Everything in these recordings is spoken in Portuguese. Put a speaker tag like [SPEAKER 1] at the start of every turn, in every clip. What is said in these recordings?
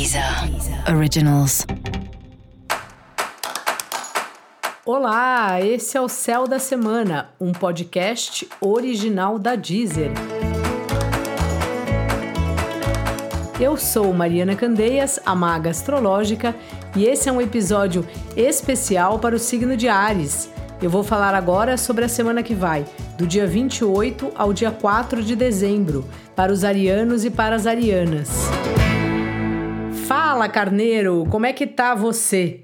[SPEAKER 1] Deezer Originals.
[SPEAKER 2] Olá, esse é o Céu da Semana, um podcast original da Deezer. Eu sou Mariana Candeias, a maga astrológica, e esse é um episódio especial para o signo de Ares. Eu vou falar agora sobre a semana que vai, do dia 28 ao dia 4 de dezembro, para os arianos e para as arianas. Fala, carneiro, como é que tá você?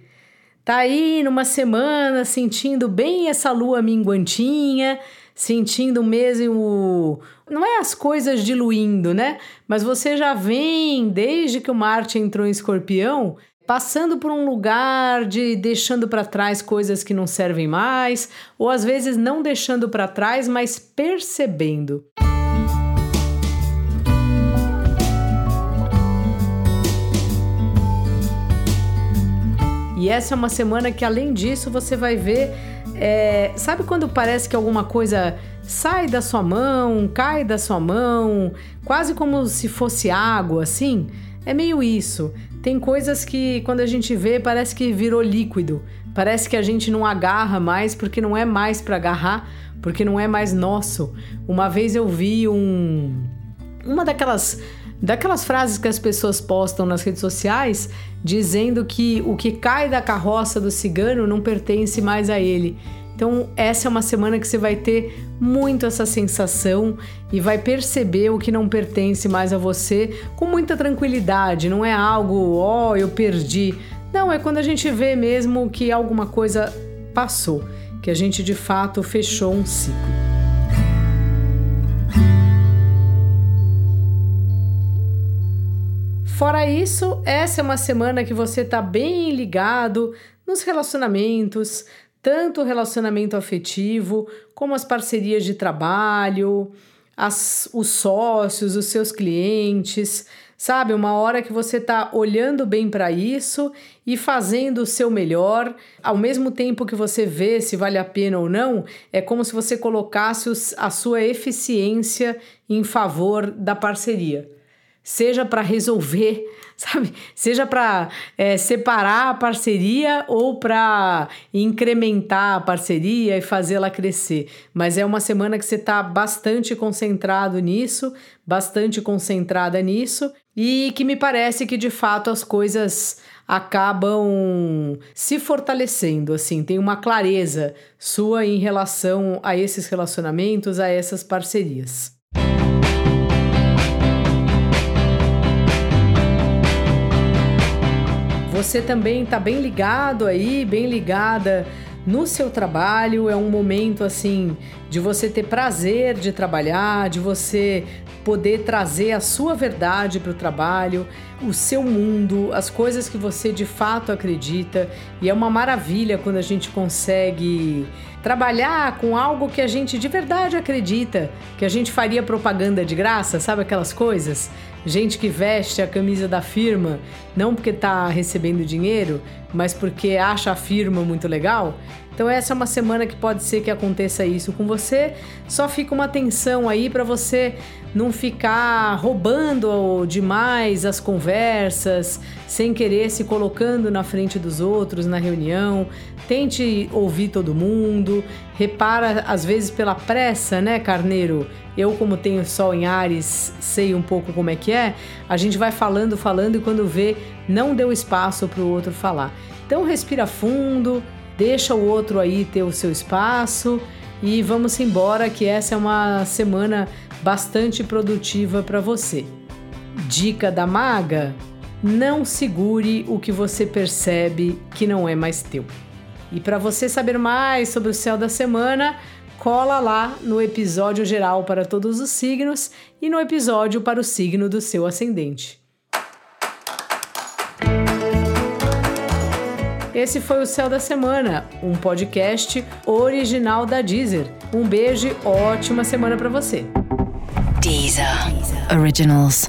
[SPEAKER 2] Tá aí numa semana sentindo bem essa lua minguantinha, sentindo mesmo. Não é as coisas diluindo, né? Mas você já vem, desde que o Marte entrou em escorpião, passando por um lugar de deixando para trás coisas que não servem mais, ou às vezes não deixando para trás, mas percebendo. E essa é uma semana que, além disso, você vai ver. É, sabe quando parece que alguma coisa sai da sua mão, cai da sua mão, quase como se fosse água, assim? É meio isso. Tem coisas que, quando a gente vê, parece que virou líquido. Parece que a gente não agarra mais porque não é mais para agarrar, porque não é mais nosso. Uma vez eu vi um. Uma daquelas daquelas frases que as pessoas postam nas redes sociais dizendo que o que cai da carroça do cigano não pertence mais a ele. Então, essa é uma semana que você vai ter muito essa sensação e vai perceber o que não pertence mais a você com muita tranquilidade. Não é algo, ó, oh, eu perdi. Não, é quando a gente vê mesmo que alguma coisa passou, que a gente de fato fechou um ciclo. Fora isso, essa é uma semana que você está bem ligado nos relacionamentos, tanto o relacionamento afetivo como as parcerias de trabalho, as, os sócios, os seus clientes, sabe? Uma hora que você está olhando bem para isso e fazendo o seu melhor, ao mesmo tempo que você vê se vale a pena ou não, é como se você colocasse os, a sua eficiência em favor da parceria seja para resolver, sabe? Seja para é, separar a parceria ou para incrementar a parceria e fazê-la crescer. Mas é uma semana que você está bastante concentrado nisso, bastante concentrada nisso, e que me parece que de fato as coisas acabam se fortalecendo, assim, tem uma clareza sua em relação a esses relacionamentos, a essas parcerias. Você também está bem ligado aí, bem ligada no seu trabalho. É um momento assim de você ter prazer de trabalhar, de você poder trazer a sua verdade para o trabalho, o seu mundo, as coisas que você de fato acredita. E é uma maravilha quando a gente consegue trabalhar com algo que a gente de verdade acredita, que a gente faria propaganda de graça, sabe aquelas coisas? Gente que veste a camisa da firma, não porque está recebendo dinheiro, mas porque acha a firma muito legal. Então essa é uma semana que pode ser que aconteça isso com você. Só fica uma atenção aí para você não ficar roubando demais as conversas, sem querer se colocando na frente dos outros na reunião. Tente ouvir todo mundo. Repara às vezes pela pressa, né, Carneiro? Eu como tenho sol em Ares, sei um pouco como é que é. A gente vai falando, falando e quando vê, não deu espaço para o outro falar. Então respira fundo, deixa o outro aí ter o seu espaço e vamos embora que essa é uma semana bastante produtiva para você. Dica da maga: não segure o que você percebe que não é mais teu. E para você saber mais sobre o céu da semana, cola lá no episódio geral para todos os signos e no episódio para o signo do seu ascendente. Esse foi o Céu da Semana, um podcast original da Deezer. Um beijo ótima semana para você.
[SPEAKER 1] Deezer. Originals.